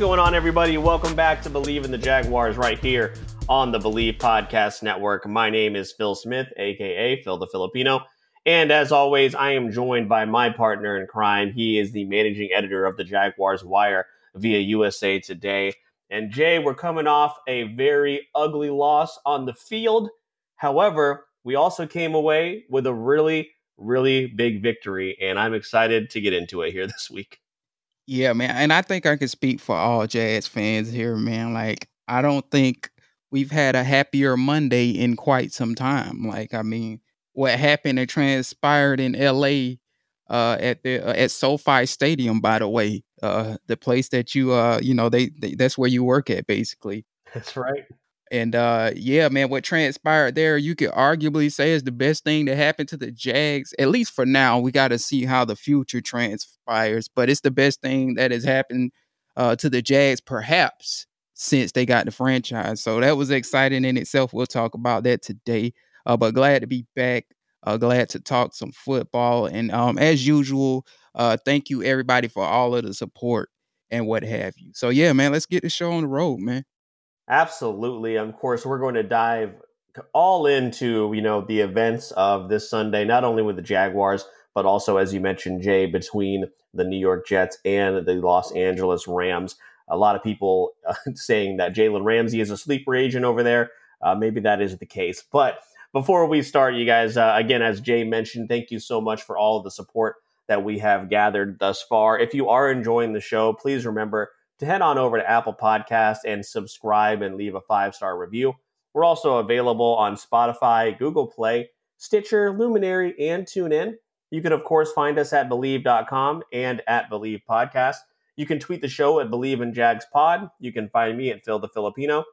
Going on, everybody? Welcome back to Believe in the Jaguars right here on the Believe Podcast Network. My name is Phil Smith, aka Phil the Filipino. And as always, I am joined by my partner in crime. He is the managing editor of the Jaguars Wire via USA Today. And Jay, we're coming off a very ugly loss on the field. However, we also came away with a really, really big victory. And I'm excited to get into it here this week. Yeah, man. And I think I can speak for all Jags fans here, man. Like, I don't think we've had a happier Monday in quite some time. Like, I mean, what happened and transpired in LA uh, at the uh, at SoFi Stadium, by the way, uh, the place that you uh, you know, they, they that's where you work at, basically. That's right. And uh yeah, man, what transpired there, you could arguably say is the best thing that happened to the Jags. At least for now, we got to see how the future transpires, but it's the best thing that has happened uh to the Jags perhaps since they got the franchise. So that was exciting in itself. We'll talk about that today. Uh but glad to be back. Uh glad to talk some football and um as usual, uh thank you everybody for all of the support and what have you. So yeah, man, let's get the show on the road, man. Absolutely. Of course, we're going to dive all into, you know, the events of this Sunday, not only with the Jaguars, but also, as you mentioned, Jay, between the New York Jets and the Los Angeles Rams. A lot of people uh, saying that Jalen Ramsey is a sleeper agent over there. Uh, maybe that is the case. But before we start, you guys, uh, again, as Jay mentioned, thank you so much for all of the support that we have gathered thus far. If you are enjoying the show, please remember to head on over to Apple Podcasts and subscribe and leave a five star review. We're also available on Spotify, Google Play, Stitcher, Luminary, and TuneIn. You can, of course, find us at Believe.com and at Believe Podcast. You can tweet the show at Believe in Jags Pod. You can find me at Phil the Filipino,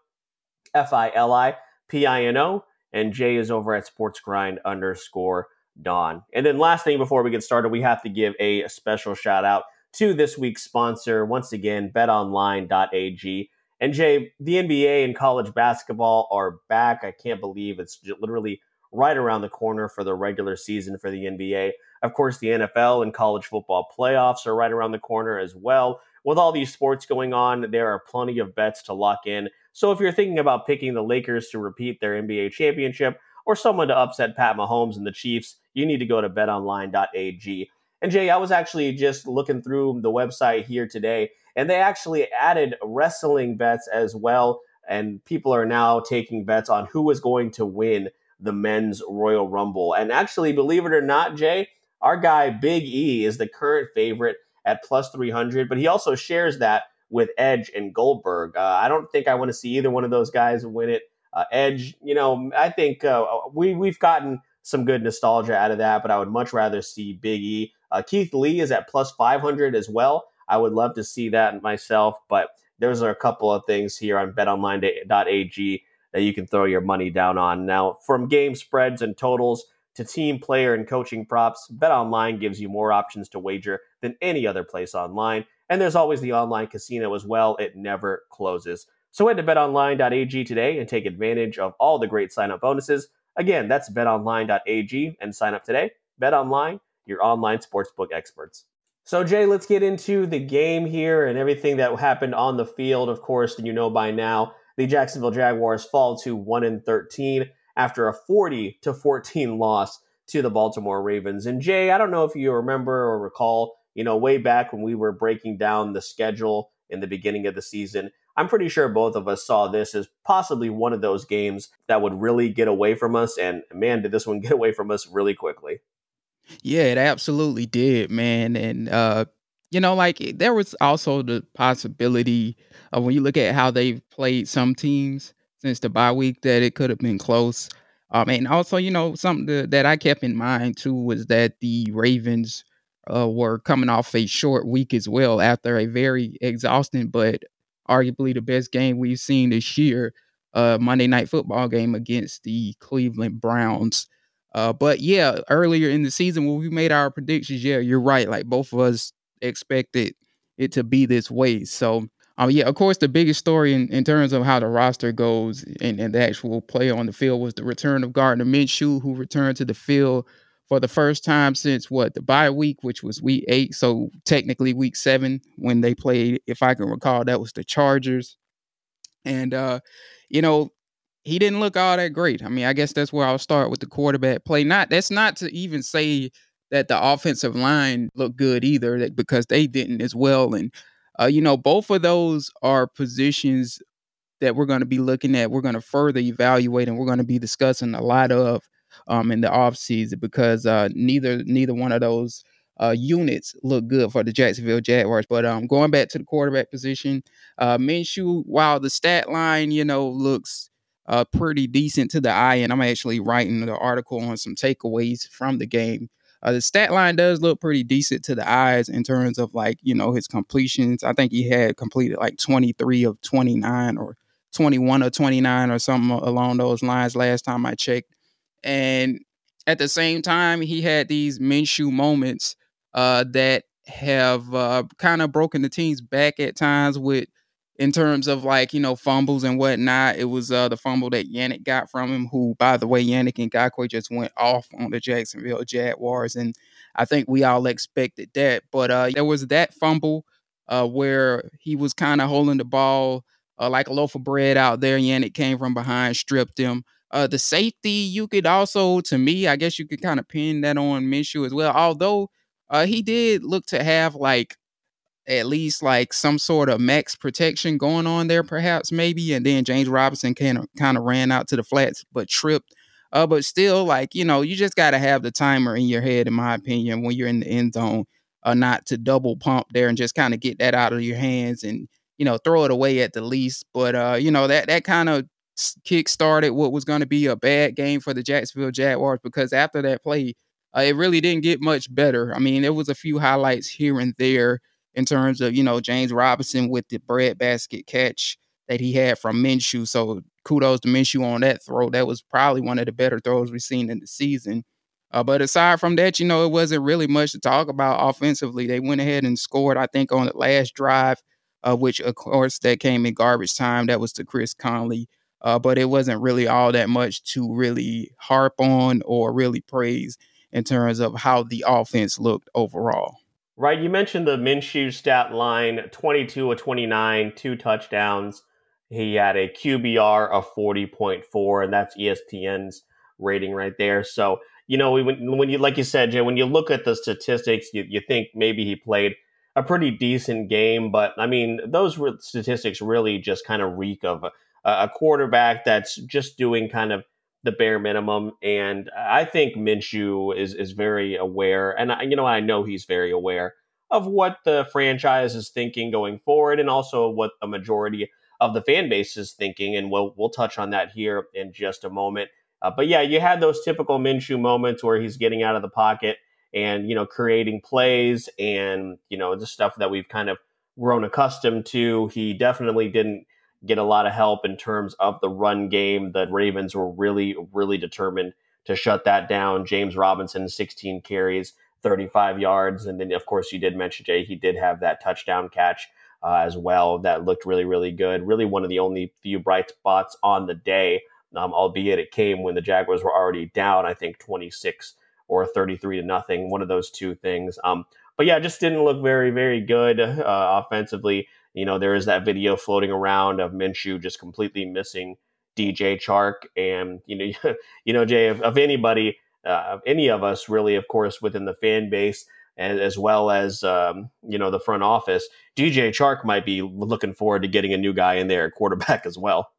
F I L I P I N O, and Jay is over at Sports Grind underscore Dawn. And then, last thing before we get started, we have to give a special shout out to this week's sponsor, once again, betonline.ag. And Jay, the NBA and college basketball are back. I can't believe it's literally right around the corner for the regular season for the NBA. Of course, the NFL and college football playoffs are right around the corner as well. With all these sports going on, there are plenty of bets to lock in. So if you're thinking about picking the Lakers to repeat their NBA championship or someone to upset Pat Mahomes and the Chiefs, you need to go to betonline.ag. And Jay, I was actually just looking through the website here today, and they actually added wrestling bets as well. And people are now taking bets on who is going to win the men's Royal Rumble. And actually, believe it or not, Jay, our guy Big E is the current favorite at plus 300, but he also shares that with Edge and Goldberg. Uh, I don't think I want to see either one of those guys win it. Uh, Edge, you know, I think uh, we we've gotten some good nostalgia out of that, but I would much rather see Big E uh, Keith Lee is at plus 500 as well. I would love to see that myself, but there's a couple of things here on betonline.ag that you can throw your money down on. Now, from game spreads and totals to team player and coaching props, BetOnline gives you more options to wager than any other place online. And there's always the online casino as well. It never closes. So head to betonline.ag today and take advantage of all the great sign up bonuses. Again, that's betonline.ag and sign up today. BetOnline your online sportsbook experts. So, Jay, let's get into the game here and everything that happened on the field. Of course, and you know by now, the Jacksonville Jaguars fall to 1 and 13 after a 40 to 14 loss to the Baltimore Ravens. And Jay, I don't know if you remember or recall, you know, way back when we were breaking down the schedule in the beginning of the season, I'm pretty sure both of us saw this as possibly one of those games that would really get away from us. And man, did this one get away from us really quickly. Yeah, it absolutely did, man. And uh, you know, like there was also the possibility of when you look at how they've played some teams since the bye week that it could have been close. Um, and also, you know, something that, that I kept in mind too was that the Ravens uh, were coming off a short week as well after a very exhausting but arguably the best game we've seen this year, uh, Monday Night Football game against the Cleveland Browns. Uh, but yeah, earlier in the season when we made our predictions, yeah, you're right. Like both of us expected it to be this way. So, um, yeah, of course, the biggest story in, in terms of how the roster goes and, and the actual play on the field was the return of Gardner Minshew, who returned to the field for the first time since what the bye week, which was week eight. So technically week seven when they played, if I can recall, that was the Chargers. And uh, you know, he didn't look all that great. I mean, I guess that's where I'll start with the quarterback play. Not that's not to even say that the offensive line looked good either, that, because they didn't as well. And uh, you know, both of those are positions that we're going to be looking at. We're going to further evaluate, and we're going to be discussing a lot of um, in the offseason because uh, neither neither one of those uh, units look good for the Jacksonville Jaguars. But um, going back to the quarterback position, uh, Minshew, while the stat line, you know, looks uh, pretty decent to the eye, and I'm actually writing the article on some takeaways from the game. Uh, the stat line does look pretty decent to the eyes in terms of like you know his completions. I think he had completed like 23 of 29 or 21 or 29 or something along those lines last time I checked. And at the same time, he had these Minshew moments uh, that have uh, kind of broken the team's back at times with in terms of like you know fumbles and whatnot. It was uh, the fumble that Yannick got from him, who by the way Yannick and Ngakoue just went off on the Jacksonville Jaguars, and I think we all expected that. But uh, there was that fumble uh, where he was kind of holding the ball uh, like a loaf of bread out there. Yannick came from behind, stripped him. Uh, the safety, you could also, to me, I guess you could kind of pin that on Minshew as well. Although uh, he did look to have like at least like some sort of max protection going on there, perhaps maybe. And then James Robinson kind of kind of ran out to the flats, but tripped. Uh, but still, like you know, you just got to have the timer in your head, in my opinion, when you're in the end zone, uh, not to double pump there and just kind of get that out of your hands and you know throw it away at the least. But uh, you know that that kind of kick started what was going to be a bad game for the Jacksonville Jaguars because after that play, uh, it really didn't get much better. I mean, there was a few highlights here and there in terms of you know James Robinson with the breadbasket catch that he had from Minshew. So kudos to Minshew on that throw. That was probably one of the better throws we've seen in the season. Uh, but aside from that, you know, it wasn't really much to talk about offensively. They went ahead and scored, I think, on the last drive, uh, which of course that came in garbage time. That was to Chris Conley. Uh, but it wasn't really all that much to really harp on or really praise in terms of how the offense looked overall. Right. You mentioned the Minshew stat line 22 of 29, two touchdowns. He had a QBR of 40.4, and that's ESPN's rating right there. So, you know, when, when you, like you said, Jay, when you look at the statistics, you, you think maybe he played a pretty decent game. But I mean, those statistics really just kind of reek of a quarterback that's just doing kind of the bare minimum. And I think Minshew is is very aware, and you know I know he's very aware of what the franchise is thinking going forward, and also what a majority of the fan base is thinking. And we'll we'll touch on that here in just a moment. Uh, but yeah, you had those typical Minshew moments where he's getting out of the pocket and you know creating plays and you know the stuff that we've kind of grown accustomed to. He definitely didn't get a lot of help in terms of the run game. The Ravens were really, really determined to shut that down. James Robinson, 16 carries, 35 yards. And then, of course, you did mention, Jay, he did have that touchdown catch uh, as well. That looked really, really good. Really one of the only few bright spots on the day, um, albeit it came when the Jaguars were already down, I think, 26 or 33 to nothing, one of those two things. Um, but yeah, just didn't look very, very good uh, offensively. You know, there is that video floating around of Minshew just completely missing DJ Chark, and you know, you know, Jay, of, of anybody, uh, of any of us, really, of course, within the fan base, as well as um, you know the front office, DJ Chark might be looking forward to getting a new guy in there at quarterback as well.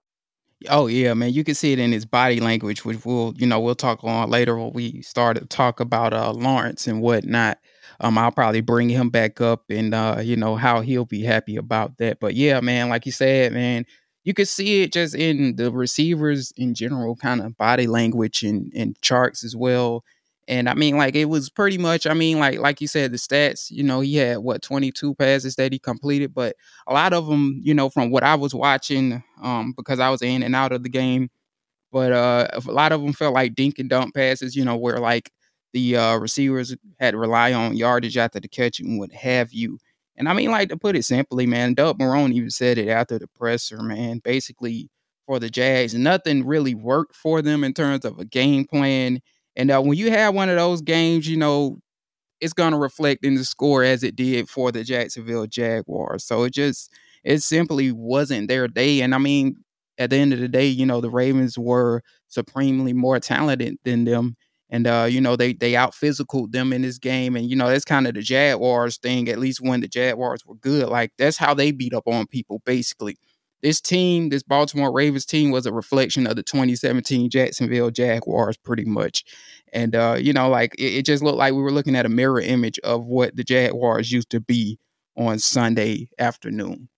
Oh yeah, man, you can see it in his body language, which we'll you know we'll talk on later when we start to talk about uh, Lawrence and whatnot. Um, I'll probably bring him back up and uh, you know, how he'll be happy about that. But yeah, man, like you said, man, you could see it just in the receivers in general, kind of body language and, and Chark's as well. And I mean, like it was pretty much. I mean, like like you said, the stats. You know, he had what twenty two passes that he completed, but a lot of them, you know, from what I was watching, um, because I was in and out of the game, but uh, a lot of them felt like dink and dump passes. You know, where like the uh, receivers had to rely on yardage after the catch and what have you. And I mean, like to put it simply, man, Doug Marrone even said it after the presser, man. Basically, for the Jags, nothing really worked for them in terms of a game plan and uh, when you have one of those games, you know, it's going to reflect in the score as it did for the Jacksonville Jaguars. So it just, it simply wasn't their day. And I mean, at the end of the day, you know, the Ravens were supremely more talented than them. And uh, you know, they they out physicaled them in this game. And you know, that's kind of the Jaguars thing, at least when the Jaguars were good. Like that's how they beat up on people, basically this team, this Baltimore Ravens team, was a reflection of the 2017 Jacksonville Jaguars, pretty much. And uh, you know, like it, it, just looked like we were looking at a mirror image of what the Jaguars used to be on Sunday afternoon.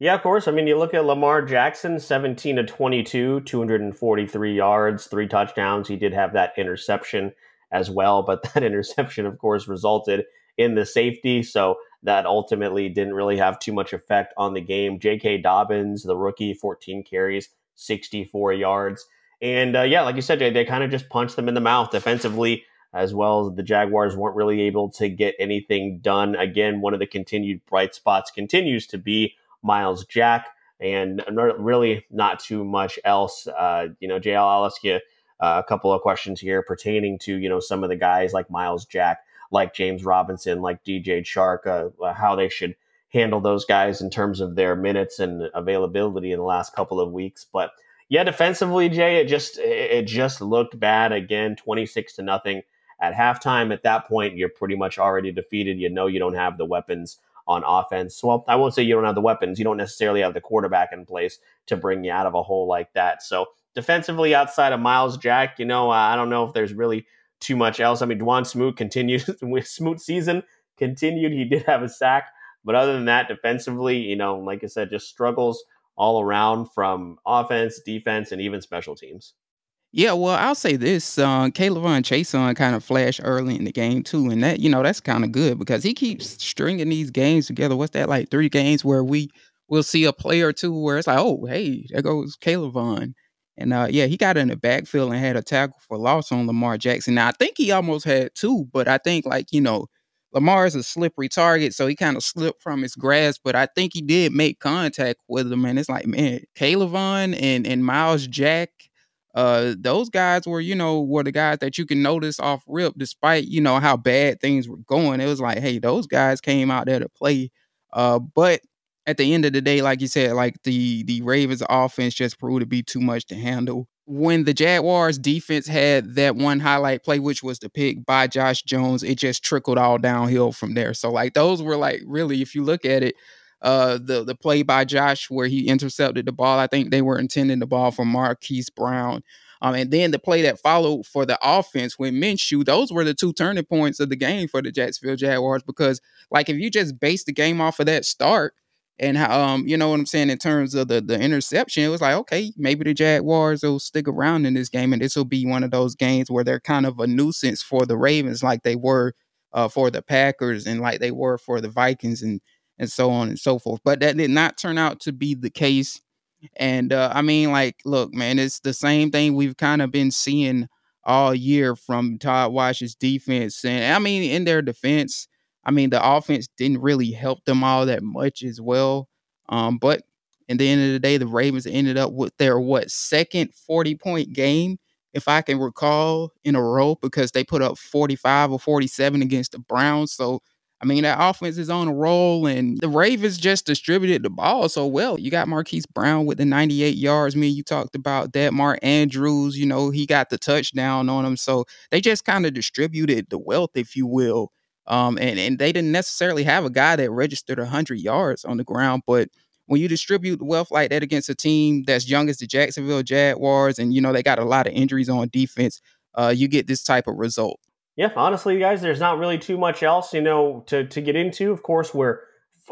Yeah, of course. I mean, you look at Lamar Jackson, 17 to 22, 243 yards, three touchdowns. He did have that interception as well, but that interception, of course, resulted in the safety. So that ultimately didn't really have too much effect on the game. J.K. Dobbins, the rookie, 14 carries, 64 yards. And uh, yeah, like you said, Jay, they kind of just punched them in the mouth defensively, as well as the Jaguars weren't really able to get anything done. Again, one of the continued bright spots continues to be Myles Jack, and really not too much else. Uh, you know, Jay, I'll ask you uh, a couple of questions here pertaining to you know some of the guys like Myles Jack like James Robinson, like DJ Chark, uh, how they should handle those guys in terms of their minutes and availability in the last couple of weeks. But yeah, defensively, Jay, it just it just looked bad again, twenty six to nothing at halftime. At that point, you're pretty much already defeated. You know you don't have the weapons on offense. Well, I won't say you don't have the weapons. You don't necessarily have the quarterback in place to bring you out of a hole like that. So defensively, outside of Myles Jack, you know, uh, I don't know if there's really too much else. I mean, Dawuane Smoot continued with Smoot season continued. He did have a sack, but other than that, defensively, you know, like I said, just struggles all around from offense, defense, and even special teams. Yeah, well, I'll say this: uh, K'Lavon Chaisson kind of flashed early in the game too, and that you know that's kind of good because he keeps stringing these games together. What's that like? Three games where we will see a player or two where it's like, oh, hey, there goes K'Lavon. And uh, yeah, he got in the backfield and had a tackle for loss on Lamar Jackson. Now I think he almost had two, but I think like you know, Lamar is a slippery target, so he kind of slipped from his grasp. But I think he did make contact with him, and it's like man, K'Lavon and and Myles Jack, uh, those guys were you know were the guys that you can notice off rip, despite you know how bad things were going. It was like hey, those guys came out there to play. Uh, but at the end of the day, like you said, like the the Ravens offense just proved to be too much to handle. When the Jaguars defense had that one highlight play, which was the pick by Josh Jones, it just trickled all downhill from there. So like those were like really, if you look at it, uh the the play by Josh where he intercepted the ball, I think they were intending the ball for Marquise Brown. Um, and then the play that followed for the offense with Minshew, those were the two turning points of the game for the Jacksonville Jaguars. Because, like, if you just base the game off of that start, and how, um, you know what I'm saying in terms of the the interception, it was like, okay, maybe the Jaguars will stick around in this game, and this will be one of those games where they're kind of a nuisance for the Ravens, like they were uh, for the Packers and like they were for the Vikings, and and so on and so forth. But that did not turn out to be the case. And uh, I mean, like, look, man, it's the same thing we've kind of been seeing all year from Todd Wash's defense, and I mean, in their defense I mean, the offense didn't really help them all that much as well. Um, but in the end of the day, the Ravens ended up with their what second 40 point game, if I can recall, in a row because they put up 45 or 47 against the Browns. So I mean, that offense is on a roll, and the Ravens just distributed the ball so well. You got Marquise Brown with the 98 yards. Me, you talked about that. Mark Andrews, you know, he got the touchdown on him. So they just kind of distributed the wealth, if you will, um, and, and they didn't necessarily have a guy that registered 100 yards on the ground. But when you distribute wealth like that against a team that's young as the Jacksonville Jaguars, and, you know, they got a lot of injuries on defense, uh, you get this type of result. Yeah, honestly, guys, there's not really too much else, you know, to, to get into. Of course, we're,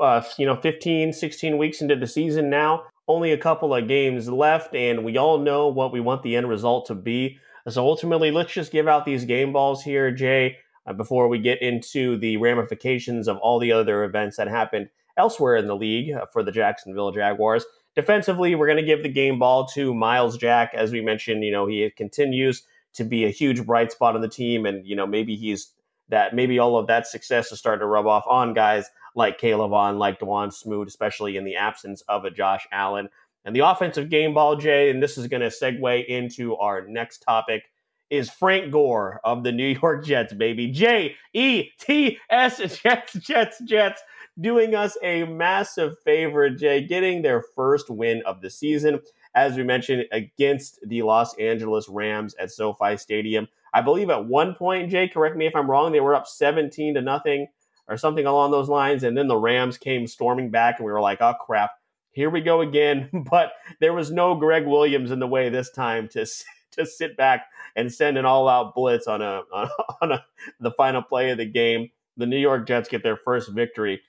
uh, you know, 15, 16 weeks into the season now, only a couple of games left, and we all know what we want the end result to be. So ultimately, let's just give out these game balls here, Jay, uh, before we get into the ramifications of all the other events that happened elsewhere in the league uh, for the Jacksonville Jaguars. Defensively, we're going to give the game ball to Myles Jack. As we mentioned, you know, he continues to be a huge bright spot on the team. And, you know, maybe he's that, maybe all of that success is starting to rub off on guys like K'Lavon, like Dawuane Smoot, especially in the absence of a Josh Allen. And the offensive game ball, Jay, and this is going to segue into our next topic, is Frank Gore of the New York Jets, baby. J E T S Jets, Jets, Jets doing us a massive favor, Jay, getting their first win of the season, as we mentioned, against the Los Angeles Rams at SoFi Stadium. I believe at one point, Jay, correct me if I'm wrong, they were up 17 to nothing or something along those lines. And then the Rams came storming back, and we were like, oh, crap. Here we go again. But there was no Gregg Williams in the way this time to to sit back and send an all-out blitz on a on, on a, the final play of the game. The New York Jets get their first victory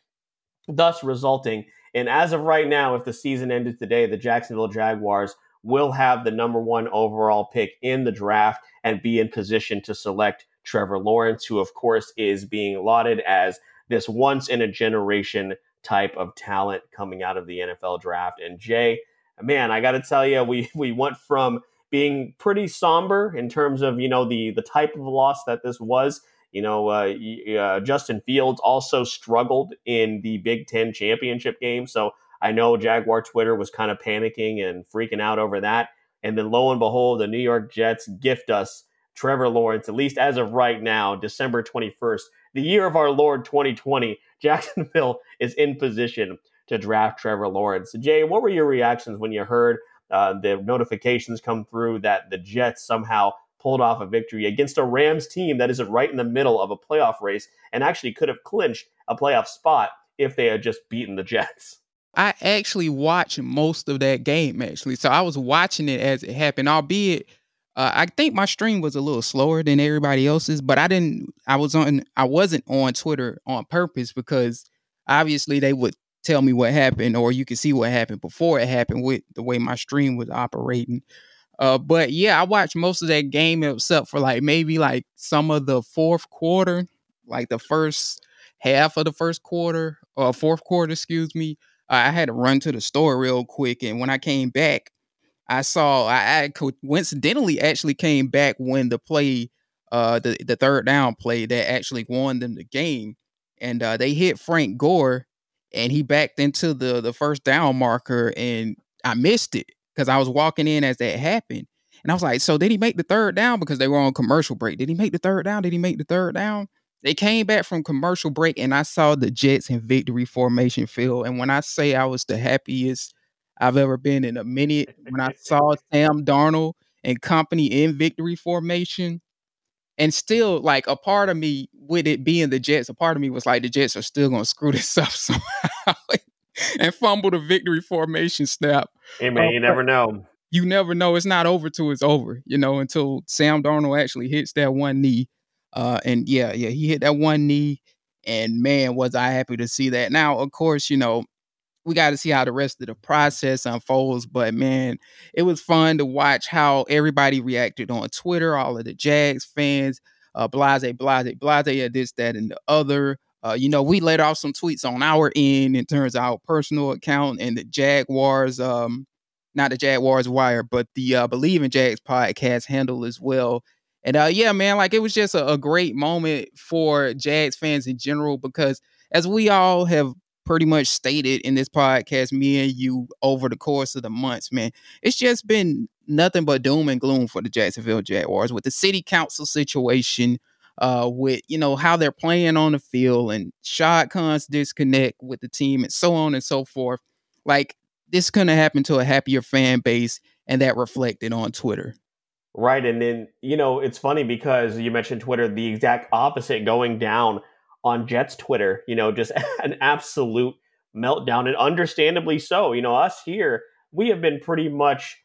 thus resulting in, as of right now, if the season ended today, the Jacksonville Jaguars will have the number one overall pick in the draft and be in position to select Trevor Lawrence, who, of course, is being lauded as this once in a generation type of talent coming out of the NFL draft. And Jay, man, I got to tell you, we we went from being pretty somber in terms of you know the the type of loss that this was you know, uh, uh, Justin Fields also struggled in the Big Ten championship game. So I know Jaguar Twitter was kind of panicking and freaking out over that. And then lo and behold, the New York Jets gift us Trevor Lawrence, at least as of right now, December 21st, the year of our Lord 2020. Jacksonville is in position to draft Trevor Lawrence. Jay, what were your reactions when you heard uh, the notifications come through that the Jets somehow pulled off a victory against a Rams team that is right in the middle of a playoff race and actually could have clinched a playoff spot if they had just beaten the Jets. I actually watched most of that game actually. So I was watching it as it happened, albeit uh, I think my stream was a little slower than everybody else's, but I didn't I was on I wasn't on Twitter on purpose because obviously they would tell me what happened or you could see what happened before it happened with the way my stream was operating. Uh, but yeah, I watched most of that game except for like maybe like some of the fourth quarter, like the first half of the first quarter or fourth quarter, excuse me. Uh, I had to run to the store real quick, and when I came back, I saw I, I coincidentally actually came back when the play, uh, the the third down play that actually won them the game, and uh, they hit Frank Gore, and he backed into the the first down marker, and I missed it because I was walking in as that happened. And I was like, so did he make the third down? Because they were on commercial break. Did he make the third down? Did he make the third down? They came back from commercial break and I saw the Jets in victory formation field. And when I say I was the happiest I've ever been in a minute, when I saw Sam Darnold and company in victory formation, and still like a part of me with it being the Jets, a part of me was like the Jets are still gonna screw this up somehow and fumble the victory formation snap. Hey man, you never know. You never know. It's not over till it's over, you know, until Sam Darnold actually hits that one knee. Uh, and yeah, yeah, he hit that one knee. And man, was I happy to see that. Now, of course, you know, we got to see how the rest of the process unfolds. But man, it was fun to watch how everybody reacted on Twitter, all of the Jags fans, uh, blase, blase, blase, this, that, and the other. Uh, you know, we let off some tweets on our end in terms of our personal account and the Jaguars, um, not the Jaguars Wire, but the uh, Believe in Jags podcast handle as well. And uh, yeah, man, like it was just a, a great moment for Jags fans in general because as we all have pretty much stated in this podcast, me and you over the course of the months, man, it's just been nothing but doom and gloom for the Jacksonville Jaguars with the city council situation, uh, with you know how they're playing on the field and Shad Khan's disconnect with the team and so on and so forth. Like this couldn't happen to a happier fan base, and that reflected on Twitter. Right, and then you know it's funny because you mentioned Twitter, the exact opposite going down on Jets Twitter. You know, just an absolute meltdown, and understandably so. You know, us here, we have been pretty much,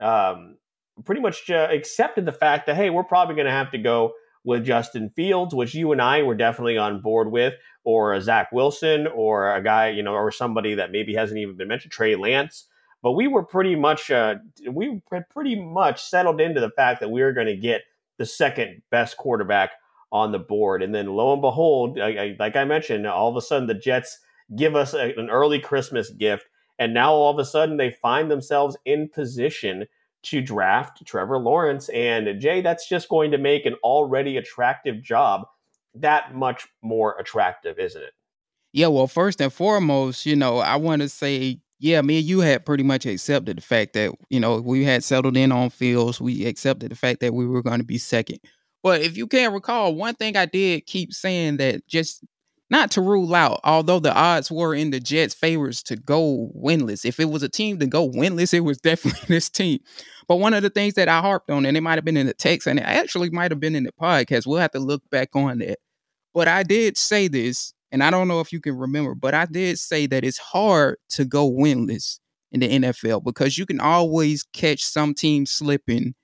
um, pretty much uh, accepted the fact that hey, we're probably going to have to go with Justin Fields, which you and I were definitely on board with, or a Zach Wilson, or a guy, you know, or somebody that maybe hasn't even been mentioned, Trey Lance. but we were pretty much uh, we pretty much settled into the fact that we were going to get the second best quarterback on the board, and then lo and behold, I, I, like I mentioned, all of a sudden the Jets give us a, an early Christmas gift, and now all of a sudden they find themselves in position to draft Trevor Lawrence. And Jay, that's just going to make an already attractive job that much more attractive, isn't it? Yeah, well, first and foremost, you know, I want to say, yeah, me and you had pretty much accepted the fact that, you know, we had settled in on Fields. We accepted the fact that we were going to be second. But if you can't recall, one thing I did keep saying that just not to rule out, although the odds were in the Jets' favors to go winless. If it was a team to go winless, it was definitely this team. But one of the things that I harped on, and it might have been in the text, and it actually might have been in the podcast, we'll have to look back on that. But I did say this, and I don't know if you can remember, but I did say that it's hard to go winless in the NFL because you can always catch some team slipping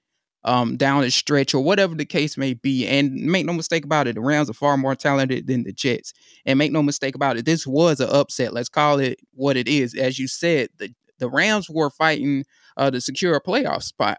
um, down the stretch or whatever the case may be. And make no mistake about it, the Rams are far more talented than the Jets. And make no mistake about it, this was an upset. Let's call it what it is. As you said, the, the Rams were fighting uh, to secure a playoff spot.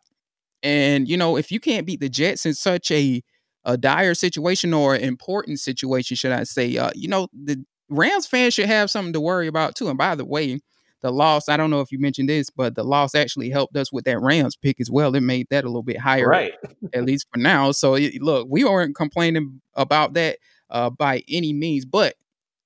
And, you know, if you can't beat the Jets in such a, a dire situation or important situation, should I say, uh, you know, the Rams fans should have something to worry about too. And by the way, the loss, I don't know if you mentioned this, but the loss actually helped us with that Rams pick as well. It made that a little bit higher, right? at least for now. So look, we weren't complaining about that uh, by any means, but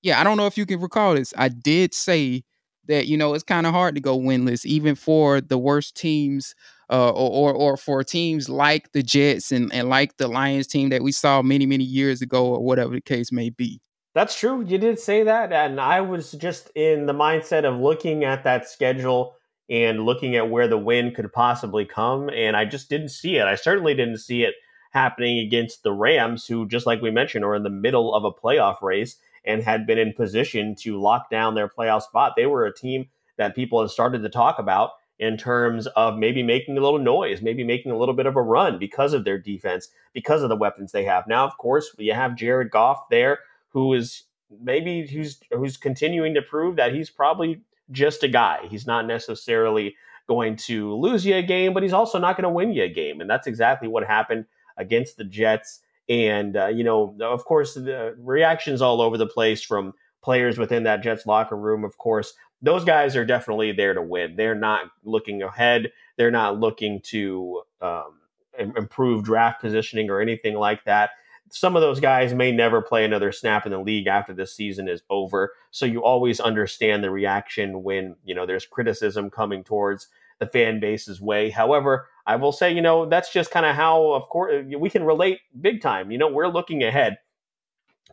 yeah, I don't know if you can recall this. I did say that you know it's kind of hard to go winless, even for the worst teams. Uh, or, or, or for teams like the Jets and, and like the Lions team that we saw many many years ago, or whatever the case may be. That's true. You did say that. And I was just in the mindset of looking at that schedule and looking at where the win could possibly come. And I just didn't see it. I certainly didn't see it happening against the Rams, who, just like we mentioned, are in the middle of a playoff race and had been in position to lock down their playoff spot. They were a team that people have started to talk about in terms of maybe making a little noise, maybe making a little bit of a run because of their defense, because of the weapons they have. Now, of course, you have Jared Goff there who is maybe who's who's continuing to prove that he's probably just a guy. He's not necessarily going to lose you a game, but he's also not going to win you a game, and that's exactly what happened against the Jets. And uh, you know, of course, the reactions all over the place from players within that Jets locker room. Of course, those guys are definitely there to win. They're not looking ahead. They're not looking to um, improve draft positioning or anything like that some of those guys may never play another snap in the league after this season is over. So you always understand the reaction when, you know, there's criticism coming towards the fan base's way. However, I will say, you know, that's just kind of how, of course, we can relate big time. You know, we're looking ahead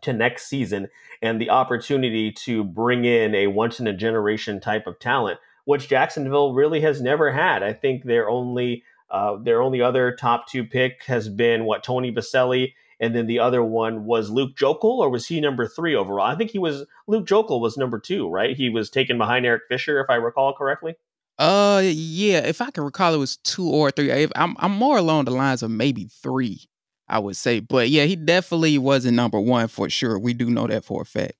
to next season and the opportunity to bring in a once in a generation type of talent, which Jacksonville really has never had. I think their only uh, their only other top two pick has been what Tony Boselli and then the other one was Luke Joeckel, or was he number three overall? I think he was Luke Joeckel was number two, right? He was taken behind Eric Fisher, if I recall correctly. Uh, yeah, if I can recall, it was two or three. I'm I'm more along the lines of maybe three, I would say. But yeah, he definitely wasn't number one for sure. We do know that for a fact.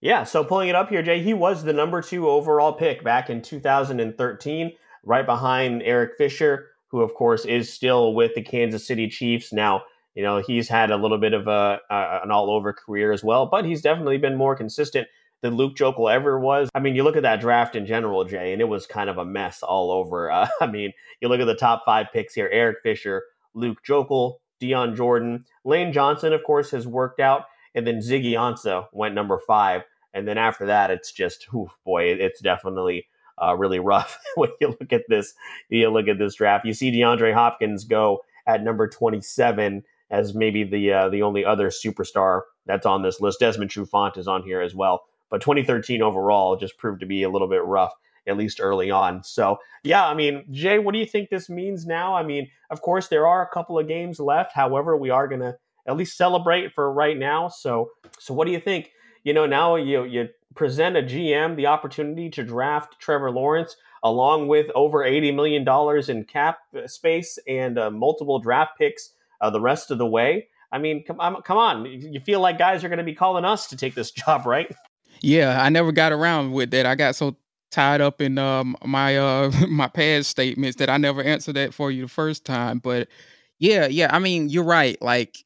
Yeah, so pulling it up here, Jay, he was the number two overall pick back in 2013, right behind Eric Fisher, who of course is still with the Kansas City Chiefs now. You know, he's had a little bit of a, an all over career as well, but he's definitely been more consistent than Luke Joeckel ever was. I mean, you look at that draft in general, Jay, and it was kind of a mess all over. Uh, I mean, you look at the top five picks here: Eric Fisher, Luke Joeckel, Dion Jordan, Lane Johnson, of course, has worked out, and then Ziggy Ansah went number five. And then after that, it's just, oof, boy, it's definitely uh, really rough when you look at this. You look at this draft. You see DeAndre Hopkins go at number 27 as maybe the uh, the only other superstar that's on this list. Desmond Trufant is on here as well, but 2013 overall just proved to be a little bit rough, at least early on. So yeah, I mean, Jay, what do you think this means now? I mean, of course there are a couple of games left. However, we are gonna at least celebrate for right now. So so what do you think? You know, now you you present a GM the opportunity to draft Trevor Lawrence along with over $80 million in cap space and uh, multiple draft picks uh, the rest of the way. I mean, come, come on. You feel like guys are going to be calling us to take this job, right? Yeah, I never got around with that. I got so tied up in um my uh my past statements that I never answered that for you the first time. But yeah, yeah, I mean, you're right. Like,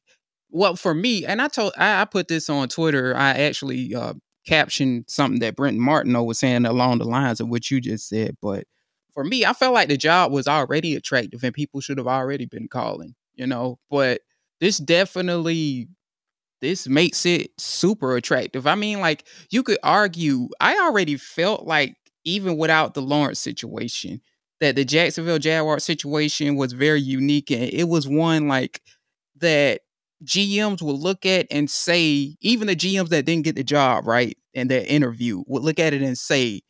well, for me, and I told I, I put this on Twitter. I actually uh captioned something that Brenton Martineau was saying along the lines of what you just said. But for me, I felt like the job was already attractive and people should have already been calling, you know. But this definitely this makes it super attractive. I mean, like you could argue, I already felt like even without the Lawrence situation, that the Jacksonville Jaguar situation was very unique and it was one like that GMs would look at and say, even the GMs that didn't get the job, right, in their interview would look at it and say,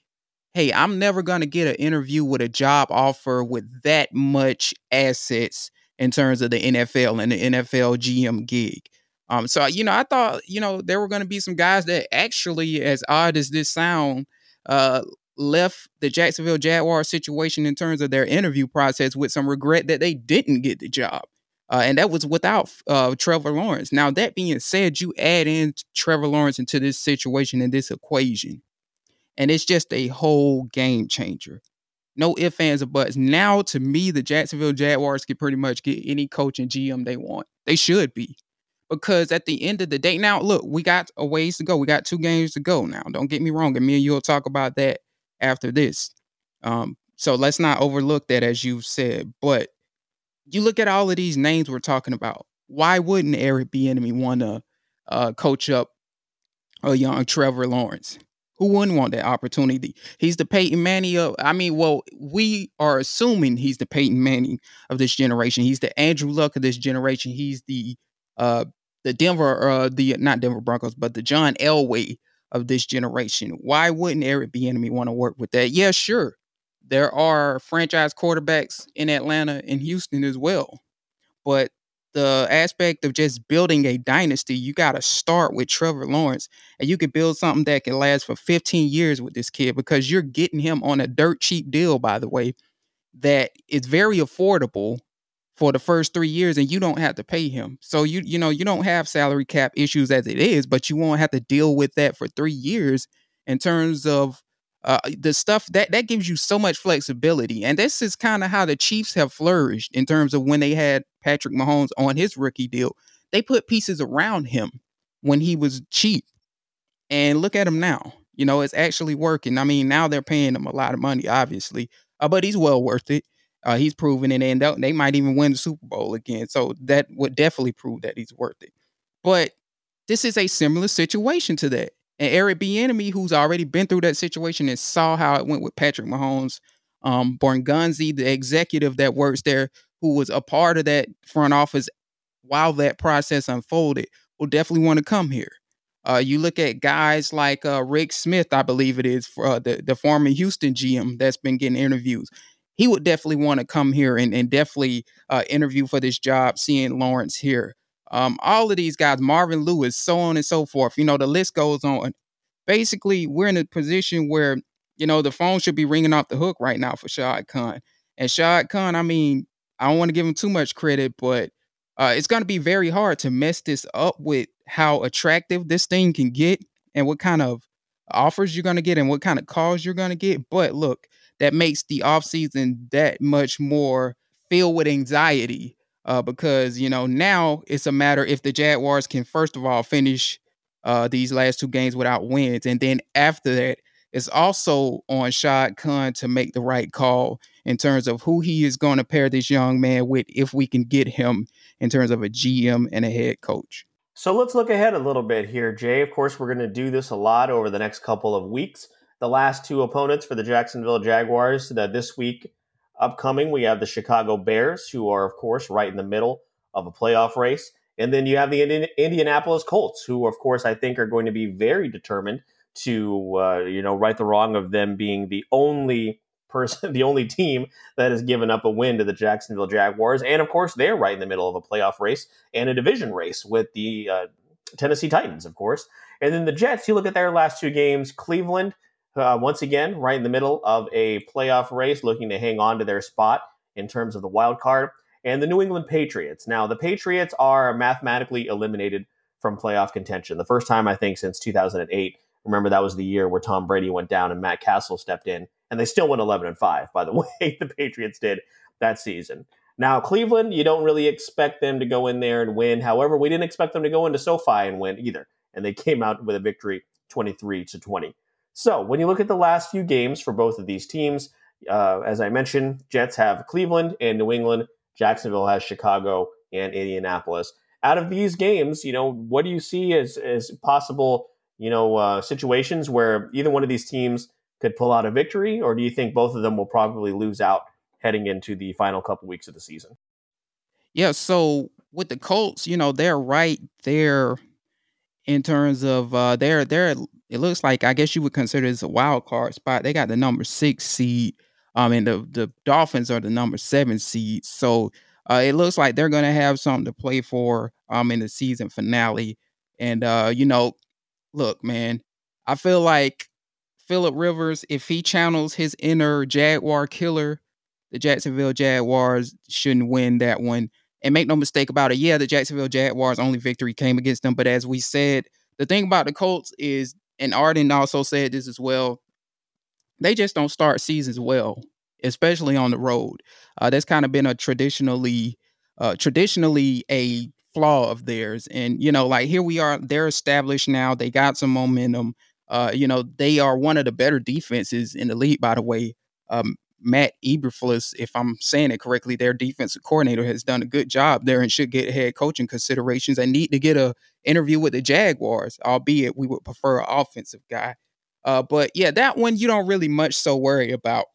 Hey, I'm never gonna get an interview with a job offer with that much assets in terms of the NFL and the NFL GM gig. Um, so you know, I thought you know there were going to be some guys that actually, as odd as this sound, uh, left the Jacksonville Jaguar situation in terms of their interview process with some regret that they didn't get the job. Uh, and that was without uh, Trevor Lawrence. Now, that being said, you add in Trevor Lawrence into this situation and this equation, and it's just a whole game changer. No ifs, ands, or buts. Now, to me, the Jacksonville Jaguars can pretty much get any coach and GM they want. They should be because at the end of the day, now look, we got a ways to go. We got two games to go now. Don't get me wrong, and me and you'll talk about that after this. Um, so let's not overlook that, as you've said. But you look at all of these names we're talking about. Why wouldn't Eric Bieniemy want to uh, coach up a young Trevor Lawrence? Who wouldn't want that opportunity? He's the Peyton Manning of, I mean, well, we are assuming he's the Peyton Manning of this generation. He's the Andrew Luck of this generation. He's the uh, the Denver, uh, the not Denver Broncos, but the John Elway of this generation. Why wouldn't Eric Bieniemy want to work with that? Yeah, sure. There are franchise quarterbacks in Atlanta and Houston as well, but the aspect of just building a dynasty, you got to start with Trevor Lawrence, and you could build something that can last for 15 years with this kid because you're getting him on a dirt cheap deal, by the way, that is very affordable for the first three years and you don't have to pay him. So you you know you don't have salary cap issues as it is, but you won't have to deal with that for three years in terms of uh, the stuff that that gives you so much flexibility. And this is kind of how the Chiefs have flourished in terms of when they had Patrick Mahomes on his rookie deal. They put pieces around him when he was cheap. And look at him now. You know, it's actually working. I mean, now they're paying him a lot of money, obviously, uh, but he's well worth it. Uh, he's proven it, and they might even win the Super Bowl again. So that would definitely prove that he's worth it. But this is a similar situation to that. And Eric Bieniemy, who's already been through that situation and saw how it went with Patrick Mahomes, um, the executive that works there, who was a part of that front office while that process unfolded, will definitely want to come here. Uh, you look at guys like uh, Rick Smith, I believe it is, for, uh, the, the former Houston GM that's been getting interviews he would definitely want to come here and, and definitely uh, interview for this job, seeing Lawrence here. Um, all of these guys, Marvin Lewis, so on and so forth. You know, the list goes on. Basically, we're in a position where, you know, the phone should be ringing off the hook right now for Shad Khan. And Shad Khan, I mean, I don't want to give him too much credit, but uh, it's going to be very hard to mess this up with how attractive this thing can get and what kind of offers you're going to get and what kind of calls you're going to get. But look, that makes the offseason that much more filled with anxiety uh, because you know now it's a matter if the Jaguars can first of all finish uh, these last two games without wins, and then after that, it's also on Shad Khan to make the right call in terms of who he is going to pair this young man with if we can get him in terms of a GM and a head coach. So let's look ahead a little bit here, Jay. Of course, we're going to do this a lot over the next couple of weeks the last two opponents for the Jacksonville Jaguars that this week upcoming. We have the Chicago Bears, who are, of course, right in the middle of a playoff race. And then you have the Indianapolis Colts, who, of course, I think are going to be very determined to, uh, you know, right the wrong of them being the only person, the only team that has given up a win to the Jacksonville Jaguars. And, of course, they're right in the middle of a playoff race and a division race with the uh, Tennessee Titans, of course. And then the Jets, you look at their last two games, Cleveland – uh, once again, right in the middle of a playoff race, looking to hang on to their spot in terms of the wild card, and the New England Patriots. Now, the Patriots are mathematically eliminated from playoff contention. The first time, I think, since 2008 Remember that was the year where Tom Brady went down and Matt Cassel stepped in, and they still went 11 and five. By the way, the Patriots did that season. Now Cleveland, you don't really expect them to go in there and win. However, we didn't expect them to go into SoFi and win either, and they came out with a victory, 23 to 20. So when you look at the last few games for both of these teams, uh, as I mentioned, Jets have Cleveland and New England. Jacksonville has Chicago and Indianapolis. Out of these games, you know, what do you see as, as possible, you know, uh, situations where either one of these teams could pull out a victory, or do you think both of them will probably lose out heading into the final couple weeks of the season? Yeah, so with the Colts, you know, they're right there in terms of uh they're they're it looks like I guess you would consider this a wild card spot. They got the number six seed. Um and the the Dolphins are the number seven seed. So uh it looks like they're gonna have something to play for um in the season finale. And uh, you know, look, man, I feel like Philip Rivers, if he channels his inner Jaguar killer, the Jacksonville Jaguars shouldn't win that one. And make no mistake about it, yeah, the Jacksonville Jaguars' only victory came against them. But as we said, the thing about the Colts is, and Arden also said this as well, they just don't start seasons well, especially on the road. Uh, that's kind of been a traditionally, uh, traditionally a flaw of theirs. And you know, like here we are, they're established now. They got some momentum. Uh, you know, they are one of the better defenses in the league, by the way. Um, Matt Eberflus, if I'm saying it correctly, their defensive coordinator has done a good job there and should get head coaching considerations. They need to get a interview with the Jaguars, albeit we would prefer an offensive guy. Uh, but yeah, that one you don't really much so worry about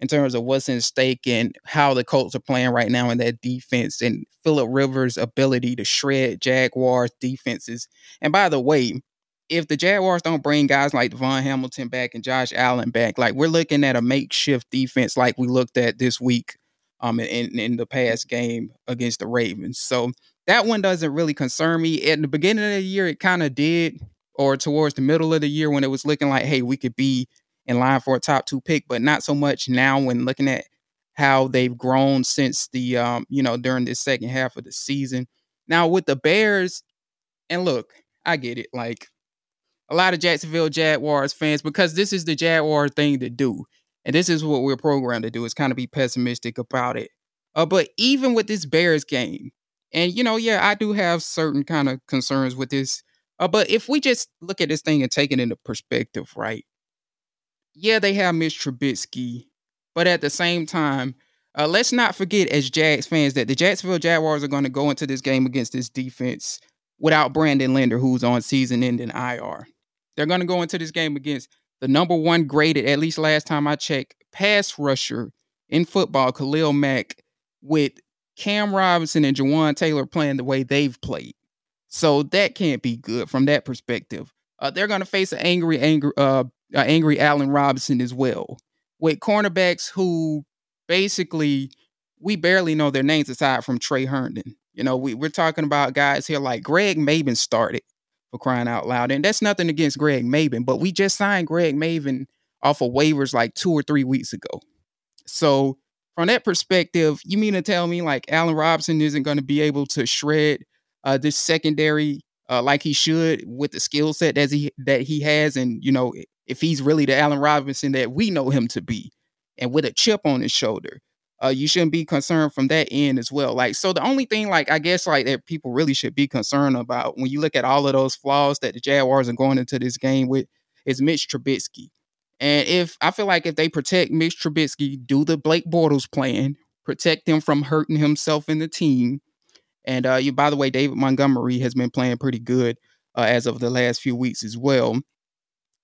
in terms of what's in stake and how the Colts are playing right now in that defense and Philip Rivers' ability to shred Jaguars defenses. And by the way, if the Jaguars don't bring guys like DaVon Hamilton back and Josh Allen back, like we're looking at a makeshift defense like we looked at this week um in, in the past game against the Ravens. So that one doesn't really concern me. At the beginning of the year, it kind of did, or towards the middle of the year when it was looking like, hey, we could be in line for a top two pick, but not so much now when looking at how they've grown since the um, you know, during this second half of the season. Now with the Bears, and look, I get it. Like a lot of Jacksonville Jaguars fans because this is the Jaguar thing to do. And this is what we're programmed to do is kind of be pessimistic about it. Uh, but even with this Bears game, and you know, yeah, I do have certain kind of concerns with this. Uh, but if we just look at this thing and take it into perspective, right? Yeah, they have Mitch Trubisky, but at the same time, uh, let's not forget as Jags fans that the Jacksonville Jaguars are going to go into this game against this defense without Brandon Linder, who's on season-ending IR. They're going to go into this game against the number one graded, at least last time I checked, pass rusher in football, Khalil Mack, with Cam Robinson and Jawaan Taylor playing the way they've played. So that can't be good from that perspective. Uh, they're going to face an angry, angry, uh, angry Allen Robinson as well, with cornerbacks who basically we barely know their names aside from Tre Herndon. You know, we, we're talking about guys here like Greg Mabin started for crying out loud. And that's nothing against Greg Mabin, but we just signed Greg Mabin off of waivers like two or three weeks ago. So from that perspective, you mean to tell me like Allen Robinson isn't going to be able to shred uh, this secondary uh, like he should with the skill set that he that he has, and you know if he's really the Allen Robinson that we know him to be, and with a chip on his shoulder, uh, you shouldn't be concerned from that end as well. Like, so the only thing, like, I guess, like, that people really should be concerned about when you look at all of those flaws that the Jaguars are going into this game with is Mitch Trubisky. And if I feel like if they protect Mitch Trubisky, do the Blake Bortles plan, protect him from hurting himself in the team. And uh, you, by the way, David Montgomery has been playing pretty good uh, as of the last few weeks as well.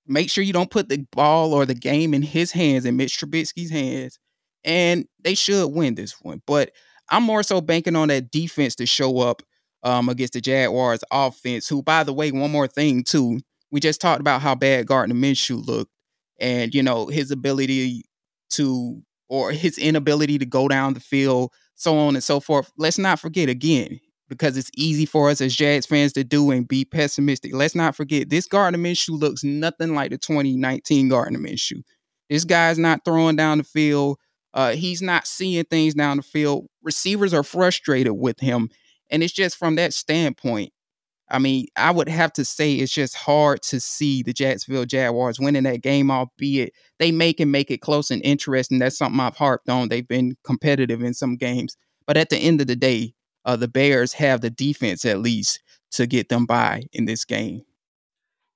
Make sure you don't put the ball or the game in his hands, in Mitch Trubisky's hands, and they should win this one. But I'm more so banking on that defense to show up um, against the Jaguars offense. Who, by the way, one more thing too, we just talked about how bad Gardner Minshew looked, and you know his ability to or his inability to go down the field, so on and so forth. Let's not forget again, because it's easy for us as Jags fans to do and be pessimistic. Let's not forget this Gardner Minshew looks nothing like the 2019 Gardner Minshew. This guy's not throwing down the field uh, he's not seeing things down the field. Receivers are frustrated with him. And it's just from that standpoint, I mean, I would have to say it's just hard to see the Jacksonville Jaguars winning that game, albeit they make and make it close and interesting. That's something I've harped on. They've been competitive in some games. But at the end of the day, uh, the Bears have the defense at least to get them by in this game.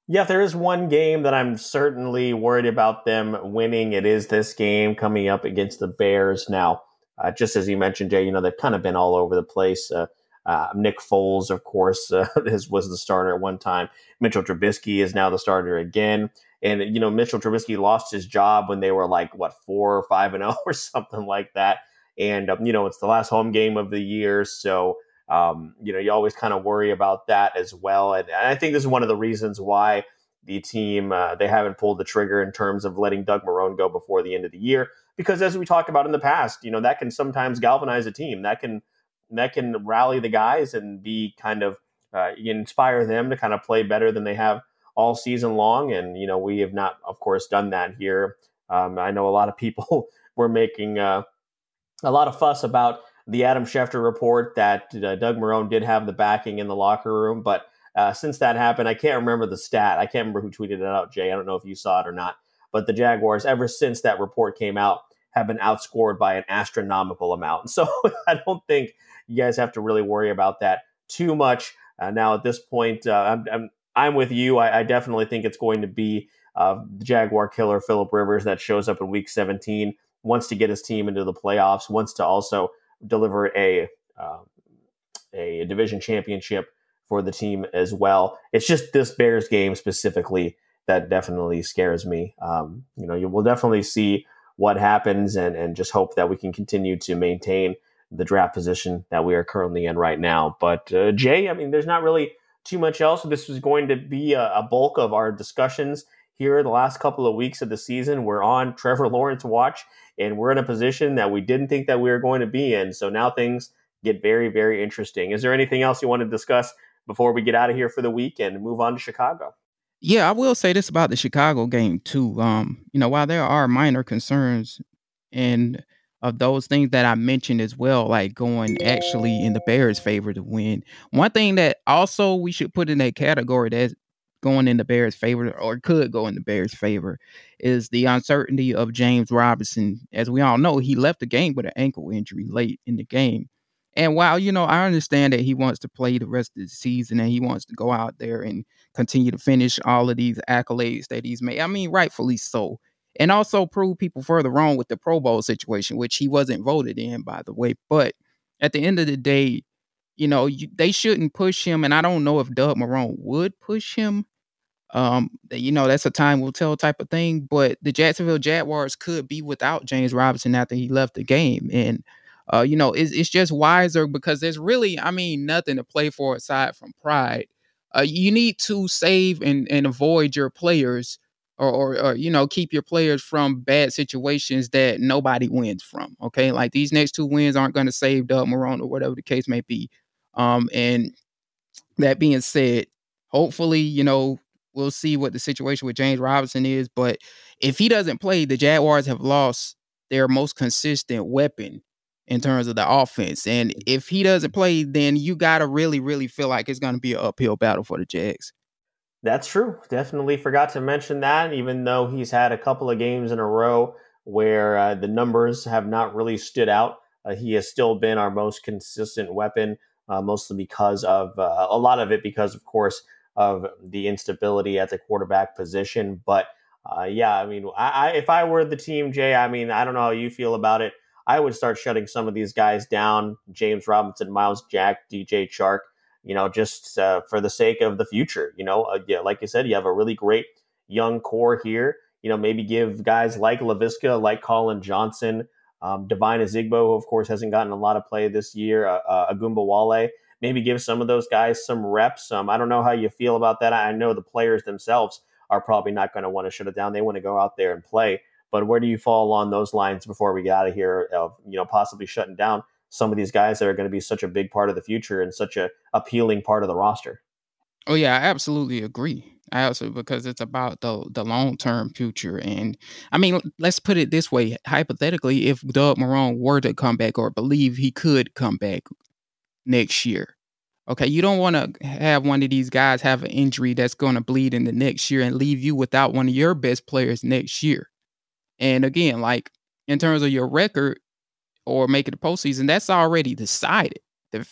Yeah, there is one game that I'm certainly worried about them winning. It is this game coming up against the Bears. Now, uh, just as you mentioned, Jay, you know, they've kind of been all over the place. Uh, uh, Nick Foles, of course, uh, was the starter at one time. Mitchell Trubisky is now the starter again. And, you know, Mitchell Trubisky lost his job when they were like, what, four or five and oh or something like that. And, um, you know, it's the last home game of the year. So, um, you know, you always kind of worry about that as well. And, and, I think this is one of the reasons why the team, uh, they haven't pulled the trigger in terms of letting Doug Marrone go before the end of the year. Because as we talked about in the past, you know, that can sometimes galvanize a team. That can that can rally the guys and be kind of uh, inspire them to kind of play better than they have all season long. And you know, we have not, of course, done that here. Um, I know a lot of people were making uh, a lot of fuss about the Adam Schefter report that uh, Doug Marrone did have the backing in the locker room, but uh, since that happened, I can't remember the stat. I can't remember who tweeted it out, Jay. I don't know if you saw it or not. But the Jaguars, ever since that report came out, have been outscored by an astronomical amount. So I don't think you guys have to really worry about that too much. Uh, now, at this point, uh, I'm, I'm, I'm with you. I, I, definitely think it's going to be uh, the Jaguar killer Philip Rivers that shows up in Week 17, wants to get his team into the playoffs, wants to also deliver a um, a division championship for the team as well. It's just this Bears game specifically that definitely scares me. Um, you know, you will definitely see what happens and, and just hope that we can continue to maintain the draft position that we are currently in right now. But uh, Jay, I mean, there's not really too much else. This was going to be a, a, bulk of our discussions here the last couple of weeks of the season. We're on Trevor Lawrence watch, and we're in a position that we didn't think that we were going to be in. So now things get very, very interesting. Is there anything else you want to discuss before we get out of here for the week and move on to Chicago? Yeah, I will say this about the Chicago game too. Um, you know, while there are minor concerns and of those things that I mentioned as well, like going actually in the Bears' favor to win. One thing that also we should put in that category that's going in the Bears' favor or could go in the Bears' favor is the uncertainty of James Robinson. As we all know, he left the game with an ankle injury late in the game. And while, you know, I understand that he wants to play the rest of the season and he wants to go out there and continue to finish all of these accolades that he's made. I mean, rightfully so. And also prove people further wrong with the Pro Bowl situation, which he wasn't voted in, by the way. But at the end of the day, you know, you, they shouldn't push him. And I don't know if Doug Marrone would push him. Um, you know, that's a time will tell type of thing. But the Jacksonville Jaguars could be without James Robinson after he left the game. And uh, you know, it's, it's just wiser because there's really, I mean, nothing to play for aside from pride. Uh, you need to save and, and avoid your players or, or, or, you know, keep your players from bad situations that nobody wins from. Okay. Like these next two wins aren't going to save Doug Marrone or whatever the case may be. Um, and that being said, hopefully, you know, we'll see what the situation with James Robinson is. But if he doesn't play, the Jaguars have lost their most consistent weapon in terms of the offense. And mm. if he doesn't play, then you got to really, really feel like it's going to be an uphill battle for the Jags. That's true. Definitely forgot to mention that, even though he's had a couple of games in a row where uh, the numbers have not really stood out. Uh, he has still been our most consistent weapon, uh, mostly because of uh, a lot of it, because of course of the instability at the quarterback position. But uh, yeah, I mean, I, I, if I were the team, Jay, I mean, I don't know how you feel about it. I would start shutting some of these guys down James Robinson, Myles Jack, DJ Chark, you know, just uh, for the sake of the future. You know, uh, yeah, like you said, you have a really great young core here. You know, maybe give guys like Laviska, like Collin Johnson, um, Azigbo, Ozigbo, of course, hasn't gotten a lot of play this year, uh, uh, Ogunbowale. Maybe give some of those guys some reps. Um, I don't know how you feel about that. I know the players themselves are probably not going to want to shut it down. They want to go out there and play. But where do you fall along those lines before we get out of here of you know possibly shutting down some of these guys that are going to be such a big part of the future and such a appealing part of the roster? Oh yeah, I absolutely agree. I also because it's about the the long term future, and I mean, let's put it this way: hypothetically, if Doug Marrone were to come back or believe he could come back next year, Okay, you don't want to have one of these guys have an injury that's going to bleed in the next year and leave you without one of your best players next year. And again, like in terms of your record or making the postseason, that's already decided.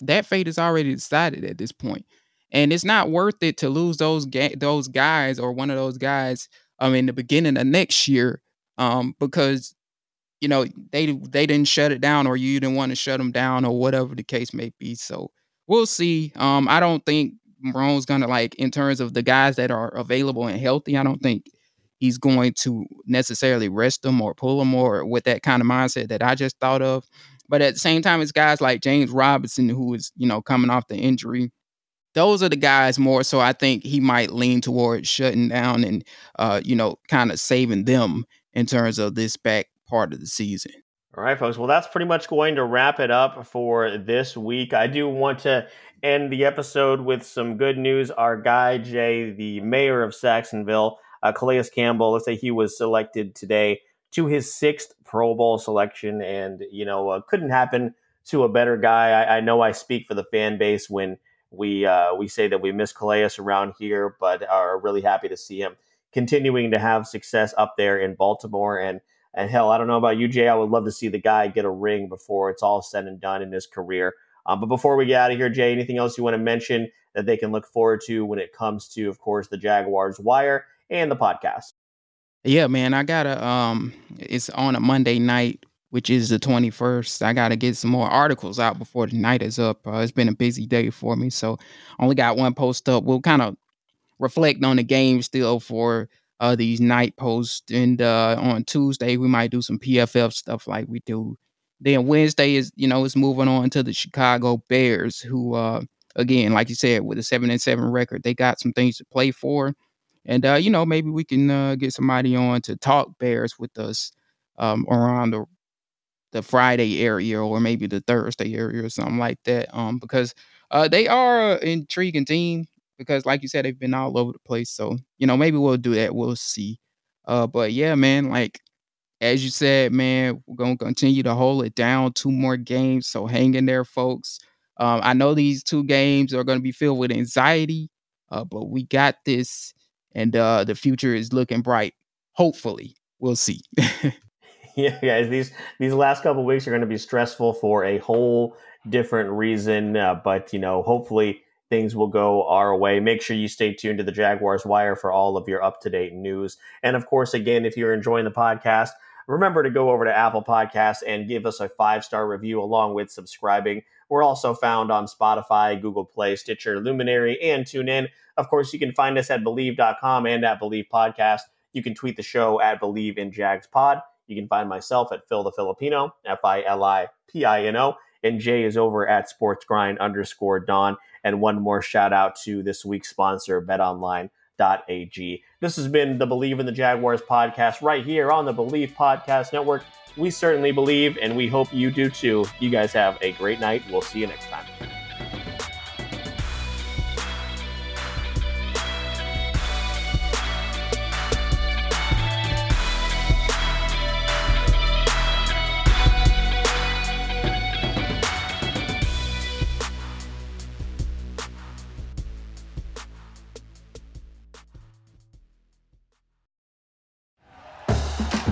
that fate is already decided at this point, and it's not worth it to lose those ga- those guys or one of those guys um in the beginning of next year um because you know they they didn't shut it down or you didn't want to shut them down or whatever the case may be. So we'll see. Um, I don't think Marrone's gonna like in terms of the guys that are available and healthy. I don't think he's going to necessarily rest them or pull them or with that kind of mindset that I just thought of. But at the same time, it's guys like James Robinson who is you know coming off the injury. Those are the guys more so I think he might lean towards shutting down and uh, you know, kind of saving them in terms of this back part of the season. All right, folks. Well, that's pretty much going to wrap it up for this week. I do want to end the episode with some good news. Our guy, Jay, the mayor of Sacksonville, uh, Calais Campbell, let's say he was selected today to his sixth Pro Bowl selection. And, you know, uh, couldn't happen to a better guy. I, I, know I speak for the fan base when we uh, we say that we miss Calais around here, but are really happy to see him continuing to have success up there in Baltimore. And and hell, I don't know about you, Jay. I would love to see the guy get a ring before it's all said and done in his career. Um, but before we get out of here, Jay, anything else you want to mention that they can look forward to when it comes to, of course, the Jaguars Wire and the podcast? Yeah, man, I gotta. Um, it's on a Monday night, which is the twenty first. I gotta get some more articles out before the night is up. Uh, it's been a busy day for me, so only got one post up. We'll kind of reflect on the game still for uh, these night posts. And uh, on Tuesday, we might do some PFF stuff like we do. Then Wednesday is, you know, it's moving on to the Chicago Bears, who, uh, again, like you said, with a seven and seven record, they got some things to play for. And uh, you know, maybe we can uh, get somebody on to talk Bears with us um, around the the Friday area or maybe the Thursday area or something like that. Um, because uh, they are an intriguing team because like you said, they've been all over the place. So, you know, maybe we'll do that. We'll see. Uh, but yeah, man, like as you said, man, we're gonna continue to hold it down. Two more games. So hang in there, folks. Um, I know these two games are gonna be filled with anxiety, uh, but we got this, and uh, the future is looking bright. Hopefully, we'll see. yeah, guys, these these last couple weeks are going to be stressful for a whole different reason. Uh, but you know, hopefully, things will go our way. Make sure you stay tuned to the Jaguars Wire for all of your up to date news. And of course, again, if you're enjoying the podcast, remember to go over to Apple Podcasts and give us a five star review along with subscribing. We're also found on Spotify, Google Play, Stitcher, Luminary, and TuneIn. Of course, you can find us at Bleav.com and at Bleav Podcast. You can tweet the show at Bleav in Jags Pod. You can find myself at Phil the Filipino, F I L I P I N O, and Jay is over at Sports Grind underscore Don. And one more shout out to this week's sponsor, betonline.ag. This has been the Bleav in the Jaguars podcast right here on the Bleav Podcast Network. We certainly believe, and we hope you do too. You guys have a great night. We'll see you next time.